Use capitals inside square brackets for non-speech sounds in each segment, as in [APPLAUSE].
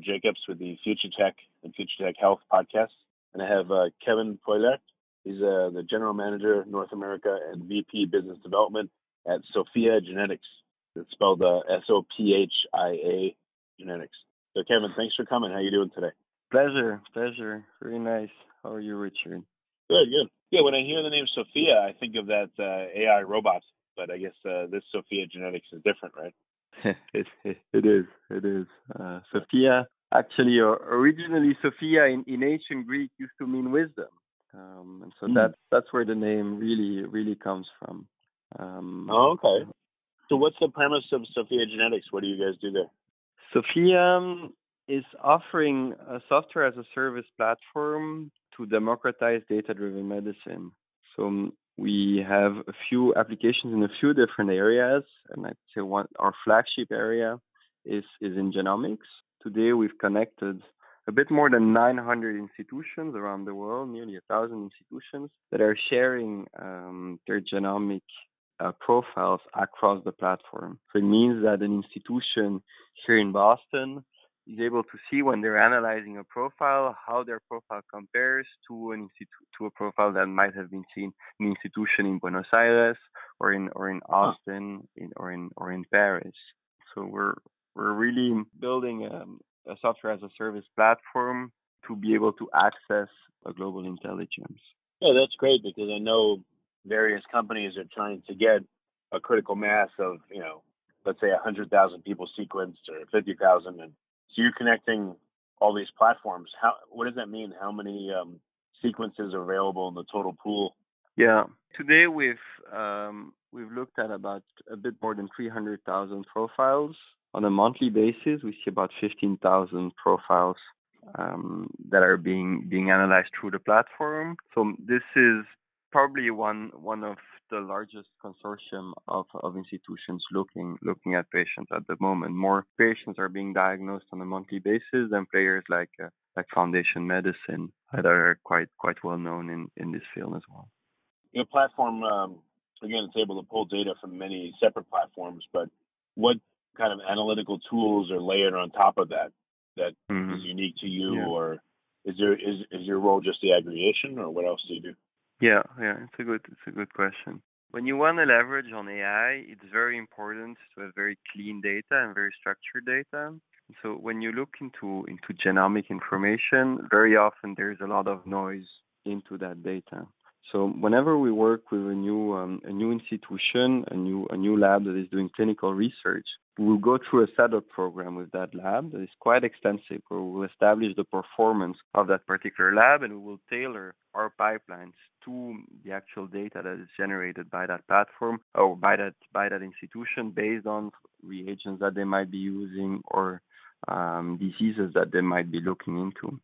Jacobs with the Future Tech and Future Tech Health podcast. And I have uh, Kevin Puylaert. He's uh, the General Manager, North America and VP Business Development at Sophia Genetics. It's spelled uh, S-O-P-H-I-A Genetics. So, Kevin, thanks for coming. How are you doing today? Pleasure, pleasure. Very nice. How are you, Richard? Good, good. Yeah, when I hear the name Sophia, I think of that uh, AI robot. But I guess uh, this Sophia Genetics is different, right? It, [LAUGHS] it is. It is. Uh, Sophia, actually, originally Sophia in, in ancient Greek used to mean wisdom. Um, and so mm. that that's where the name really really comes from. Um, oh, okay. So what's the premise of Sophia Genetics? What do you guys do there? Sophia um, is offering a software as a service platform to democratize data-driven medicine. So um, we have a few applications in a few different areas, and I'd say one our flagship area is is in genomics. Today we've connected a bit more than 900 institutions around the world, nearly a thousand institutions that are sharing um, their genomic uh, profiles across the platform. So it means that an institution here in Boston is able to see when they're analyzing a profile how their profile compares to an institu- to a profile that might have been seen in an institution in Buenos Aires or in or in Austin in, or in or in Paris. So we're we're really building a, a software as a service platform to be able to access a global intelligence. Yeah, that's great because I know various companies are trying to get a critical mass of you know let's say 100,000 people sequenced or 50,000 and so you're connecting all these platforms. How what does that mean? How many um, sequences are available in the total pool? Yeah, today we've um, we've looked at about a bit more than 300,000 profiles on a monthly basis. We see about 15,000 profiles um, that are being being analyzed through the platform. So this is probably one one of the largest consortium of, of institutions looking looking at patients at the moment. More patients are being diagnosed on a monthly basis than players like uh, like Foundation Medicine that are quite quite well known in, in this field as well. Your platform, um, again, it's able to pull data from many separate platforms, but what kind of analytical tools are layered on top of that that mm-hmm. is unique to you, yeah. or is there is is your role just the aggregation, or what else do you do? Yeah, yeah, it's a good it's a good question. When you want to leverage on AI, it's very important to have very clean data and very structured data. So when you look into into genomic information, very often there's a lot of noise into that data. So whenever we work with a new um, a new institution, a new a new lab that is doing clinical research, we'll go through a setup program with that lab that is quite extensive, where we'll establish the performance of that particular lab, and we will tailor our pipelines to the actual data that is generated by that platform or by that by that institution based on reagents that they might be using or um, diseases that they might be looking into.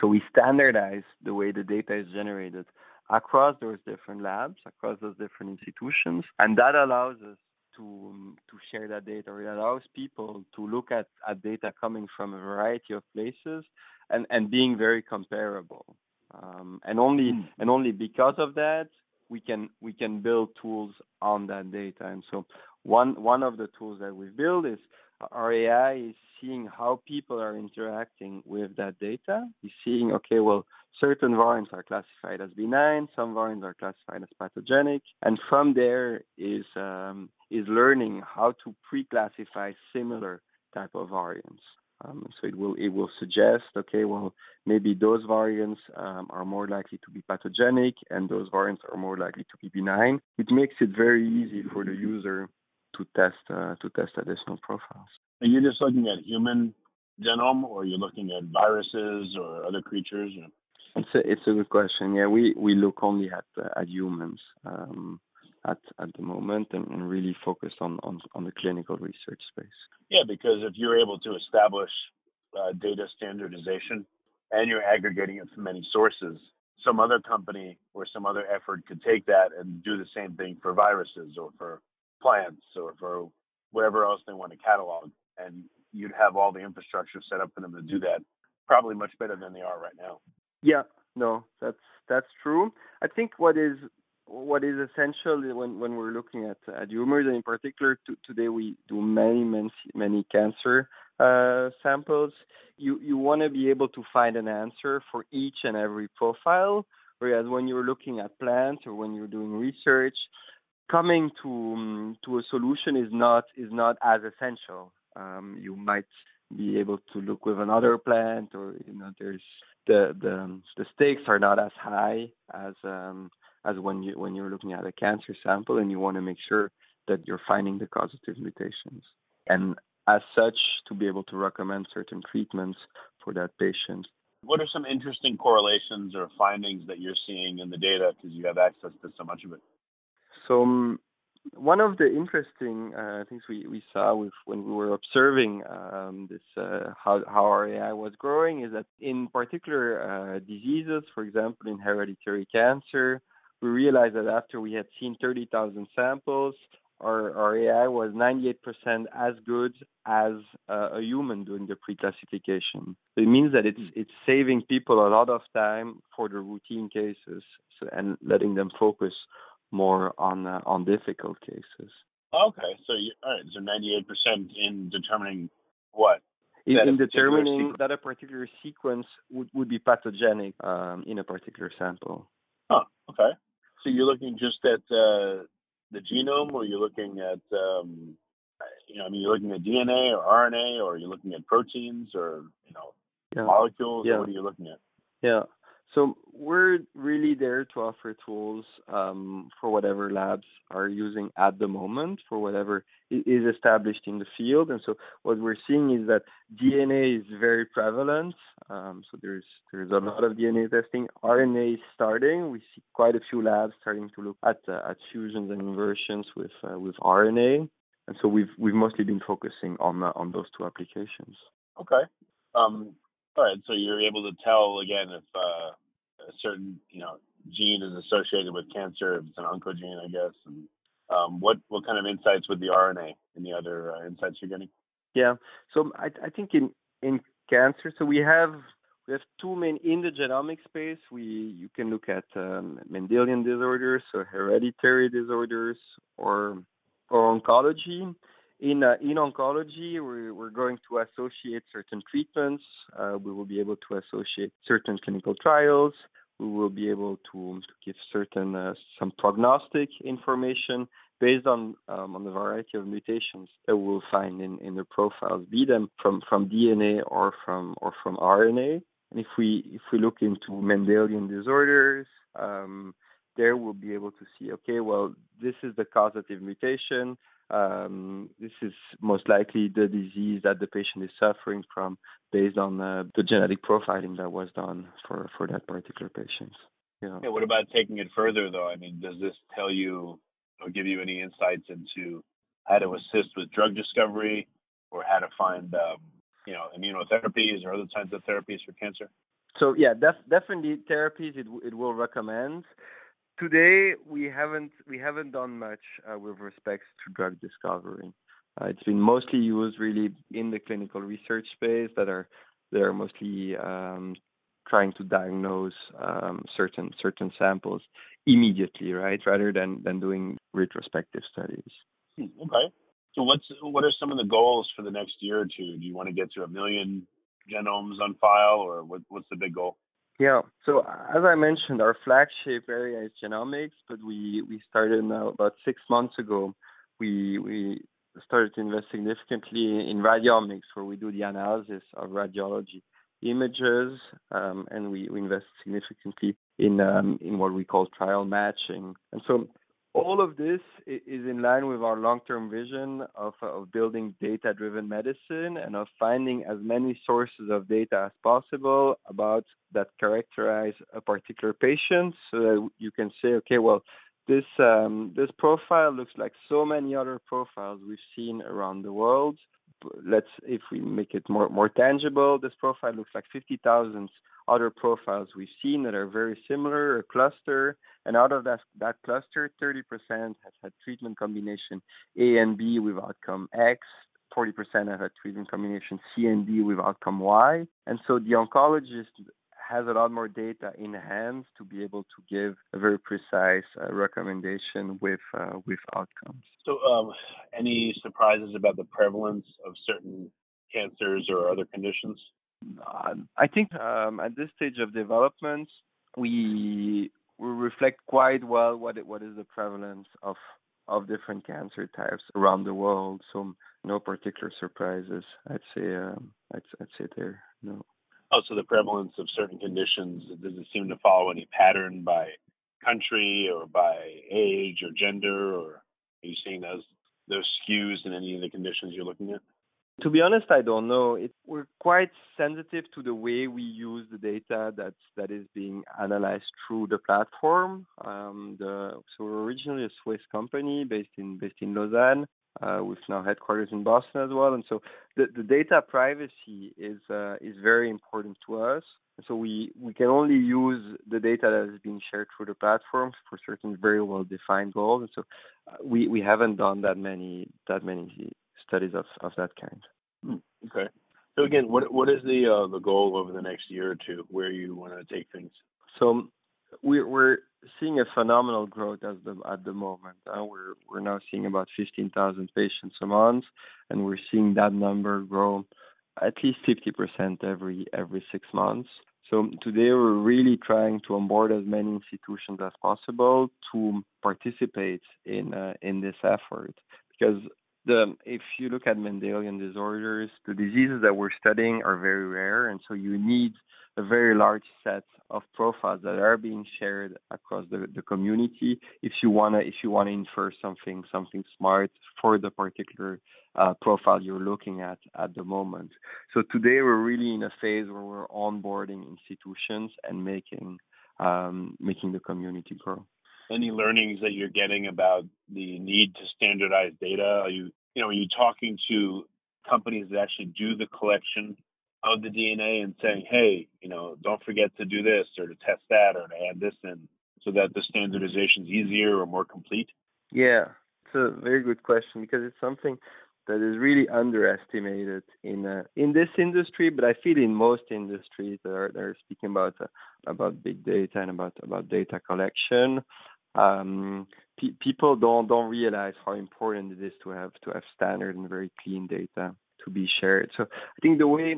So we standardize the way the data is generated across those different labs, across those different institutions, and that allows us to to share that data. Or it allows people to look at, at data coming from a variety of places and, and being very comparable. Um, and only mm. and only because of that we can we can build tools on that data. And so one one of the tools that we've built is our AI is seeing how people are interacting with that data. He's seeing, okay, well, certain variants are classified as benign, some variants are classified as pathogenic, and from there is um, is learning how to pre-classify similar type of variants. Um, so it will it will suggest, okay, well, maybe those variants um, are more likely to be pathogenic, and those variants are more likely to be benign. It makes it very easy for the user to test uh, to test additional profiles. Are you just looking at human genome, or are you looking at viruses or other creatures? It's a it's a good question. Yeah, we we look only at uh, at humans. Um, at at the moment and, really focus on, on on the clinical research space. Yeah, because if you're able to establish uh, data standardization and you're aggregating it from many sources, some other company or some other effort could take that and do the same thing for viruses or for plants or for whatever else they want to catalog, and you'd have all the infrastructure set up for them to do that probably much better than they are right now. Yeah, no, that's that's true. I think what is what is essential when, when we're looking at, at humors, and in particular to, today we do many many, many cancer uh, samples. You you want to be able to find an answer for each and every profile. Whereas when you're looking at plants or when you're doing research, coming to um, to a solution is not is not as essential. Um, you might be able to look with another plant, or you know, there's the the the stakes are not as high as um, as when you when you're looking at a cancer sample and you want to make sure that you're finding the causative mutations. And as such, to be able to recommend certain treatments for that patient. What are some interesting correlations or findings that you're seeing in the data because you have access to so much of it? So um, one of the interesting uh, things we, we saw with when we were observing um, this uh, how how our AI was growing is that in particular uh, diseases, for example, in hereditary cancer, we realized that after we had seen 30,000 samples, our, our AI was 98% as good as uh, a human doing the pre-classification. It means that it's it's saving people a lot of time for the routine cases so, and letting them focus more on uh, on difficult cases. Okay, so you, all right, so 98% in determining what in, in determining that a particular sequence would, would be pathogenic um, in a particular sample. Oh, okay. So you're looking just at uh, the genome, or you're looking at, um, you know, I mean, you're looking at DNA or RNA, or you're looking at proteins, or you know, yeah. molecules. Yeah. what are you looking at? Yeah. So we're really there to offer tools um, for whatever labs are using at the moment, for whatever is established in the field. And so what we're seeing is that DNA is very prevalent. Um, so there's there's a lot of DNA testing. RNA is starting. We see quite a few labs starting to look at uh, at fusions and inversions with uh, with RNA. And so we've we've mostly been focusing on uh, on those two applications. Okay. Um, all right, so you're able to tell again if uh, a certain you know gene is associated with cancer, if it's an oncogene, I guess. And um, what what kind of insights with the RNA Any other uh, insights you're getting? Yeah, so I, I think in in cancer, so we have we have two main in the genomic space. We you can look at um, Mendelian disorders, so hereditary disorders, or or oncology. In, uh, in oncology, we're, we're going to associate certain treatments. Uh, we will be able to associate certain clinical trials. We will be able to, to give certain uh, some prognostic information based on um, on the variety of mutations that we'll find in, in the profiles, be them from, from DNA or from or from RNA. And if we if we look into Mendelian disorders, um, there we'll be able to see, okay, well, this is the causative mutation um, this is most likely the disease that the patient is suffering from based on uh, the genetic profiling that was done for, for that particular patient. Yeah. yeah. What about taking it further, though? I mean, does this tell you or give you any insights into how to assist with drug discovery or how to find, um, you know, immunotherapies or other types of therapies for cancer? So yeah, def- definitely therapies it, it will recommend today we haven't we haven't done much uh, with respect to drug discovery. Uh, it's been mostly used really in the clinical research space that are that are mostly um, trying to diagnose um, certain certain samples immediately, right, rather than than doing retrospective studies. Hmm, okay. So what's what are some of the goals for the next year or two? Do you want to get to a million genomes on file, or what, what's the big goal? Yeah. So as I mentioned, our flagship area is genomics, but we we started now about six months ago. We we started to invest significantly in radiomics, where we do the analysis of radiology images, um, and we, we invest significantly in um, in what we call trial matching. And so all of this is in line with our long-term vision of, of building data-driven medicine and of finding as many sources of data as possible about that characterize a particular patient, so that you can say, okay, well, this um, this profile looks like so many other profiles we've seen around the world. Let's, if we make it more more tangible, this profile looks like 50,000 other profiles we've seen that are very similar, a cluster, and out of that that cluster, 30% has had treatment combination A and B with outcome X. 40% have had treatment combination C and D with outcome Y. And so the oncologist has a lot more data in hand to be able to give a very precise uh, recommendation with uh, with outcomes. So, um, any surprises about the prevalence of certain cancers or other conditions? I think um, at this stage of development, we we reflect quite well what it, what is the prevalence of of different cancer types around the world. So no particular surprises. I'd say um, I'd, I'd say there no. Also, the prevalence of certain conditions, does it seem to follow any pattern by country or by age or gender, or are you seeing those those skews in any of the conditions you're looking at? To be honest, I don't know. It, we're quite sensitive to the way we use the data that's that is being analyzed through the platform. Um, the, so we're originally a Swiss company based in based in Lausanne, uh, with now headquarters in Boston as well. And so the, the data privacy is uh, is very important to us. So we, we can only use the data that is being shared through the platforms for certain very well defined goals. And so uh, we, we haven't done that many that many studies of, of that kind. Hmm, okay. So again, what what is the uh, the goal over the next year or two? Where you want to take things? So we're we're seeing a phenomenal growth at the at the moment. Uh, we're we're now seeing about 15,000 patients a month, and we're seeing that number grow at least 50% every every six months. So today we're really trying to onboard as many institutions as possible to participate in uh, in this effort because the if you look at Mendelian disorders, the diseases that we're studying are very rare, and so you need a very large set of profiles that are being shared across the, the community if you wanna if you wanna infer something something smart for the particular uh, profile you're looking at at the moment. So today we're really in a phase where we're onboarding institutions and making um, making the community grow. Any learnings that you're getting about the need to standardize data? Are you you know are you talking to companies that actually do the collection of the DNA and saying, hey, you know, don't forget to do this or to test that or to add this in so that the standardization is easier or more complete? Yeah, it's a very good question because it's something that is really underestimated in uh, in this industry, but I feel in most industries that are, that are speaking about uh, about big data and about about data collection. Um, pe- people don't don't realize how important it is to have to have standard and very clean data to be shared. So I think the way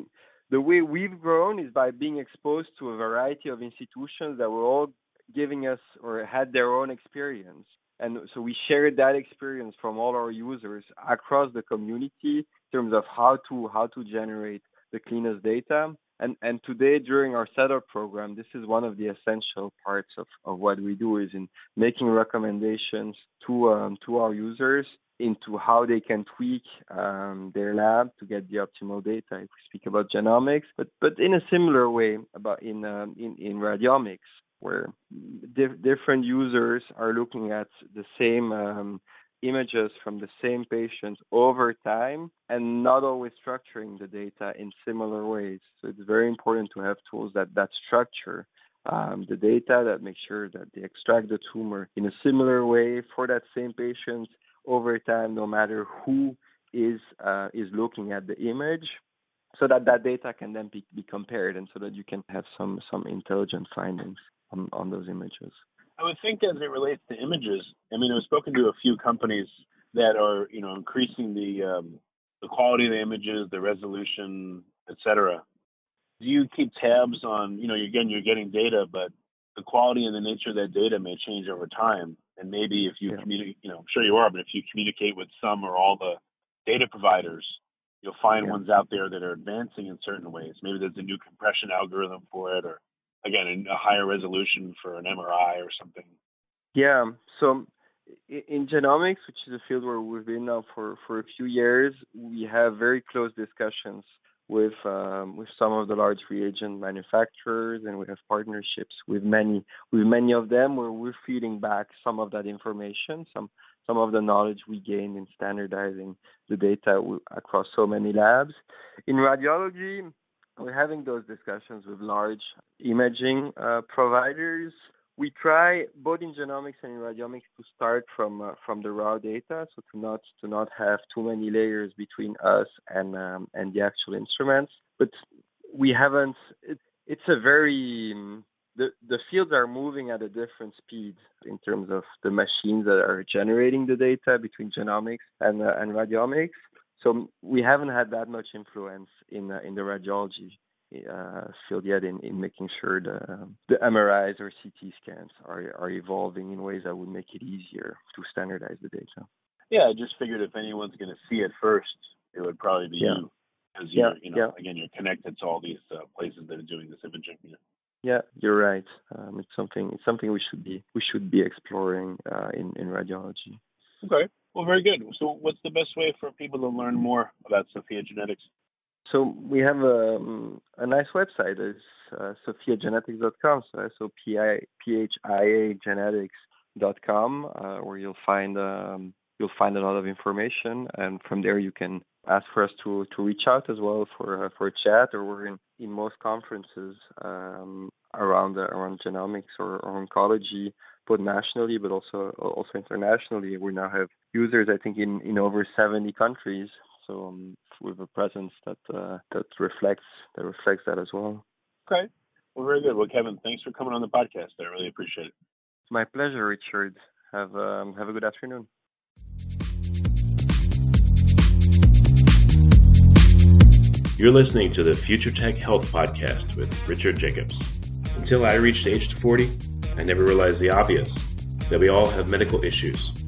the way we've grown is by being exposed to a variety of institutions that were all giving us or had their own experience. And so we shared that experience from all our users across the community in terms of how to how to generate the cleanest data. And and today during our setup program, this is one of the essential parts of, of what we do is in making recommendations to um, to our users into how they can tweak um, their lab to get the optimal data. If we speak about genomics, but but in a similar way about in um, in, in radiomics, where dif- different users are looking at the same um, images from the same patients over time and not always structuring the data in similar ways. So it's very important to have tools that that structure um, the data that make sure that they extract the tumor in a similar way for that same patient over time, no matter who is uh, is looking at the image. so that that data can then be, be compared and so that you can have some some intelligent findings on, on those images. I would think as it relates to images, I mean, I've spoken to a few companies that are, you know, increasing the um, the quality of the images, the resolution, etc. Do you keep tabs on, you know, again, you're getting data, but the quality and the nature of that data may change over time. And maybe if you yeah. communicate, you know, I'm sure you are, but if you communicate with some or all the data providers, you'll find yeah. ones out there that are advancing in certain ways. Maybe there's a new compression algorithm for it, or again, a higher resolution for an MRI or something. Yeah. So in genomics, which is a field where we've been now for, for a few years, we have very close discussions with um, with some of the large reagent manufacturers, and we have partnerships with many with many of them where we're feeding back some of that information, some some of the knowledge we gained in standardizing the data across so many labs. In radiology, we're having those discussions with large imaging uh, providers we try both in genomics and in radiomics to start from uh, from the raw data, so to not to not have too many layers between us and um, and the actual instruments. But we haven't. It, it's a very um, the the fields are moving at a different speed in terms of the machines that are generating the data between genomics and uh, and radiomics. So we haven't had that much influence in uh, in the radiology uh, field yet in, in making sure the the MRIs or CT scans are are evolving in ways that would make it easier to standardize the data. Yeah, I just figured if anyone's going to see it first, it would probably be yeah. you, because yeah, you know yeah. again you're connected to all these uh, places that are doing this imaging. Yeah, you're right. Um, it's something it's something we should be we should be exploring uh, in in radiology. Okay. Well, very good. So, what's the best way for people to learn more about SOPHiA Genetics? So we have a, um, a nice website. It's uh, sophiagenetics.com. So S-O-P-H-I-A genetics.com, uh, where you'll find um, you'll find a lot of information, and from there you can ask for us to to reach out as well for uh, for a chat. Or we're in, in most conferences um, around uh, around genomics or, or oncology, both nationally but also also internationally. We now have users, I think, in in over 70 countries. So um, with a presence that uh, that reflects that reflects that as well. Okay. Well, very good. Well, Kevin, thanks for coming on the podcast. I really appreciate it. My pleasure, Richard. Have um, have a good afternoon. You're listening to the Future Tech Health Podcast with Richard Jacobs. Until I reached age 40, I never realized the obvious that we all have medical issues or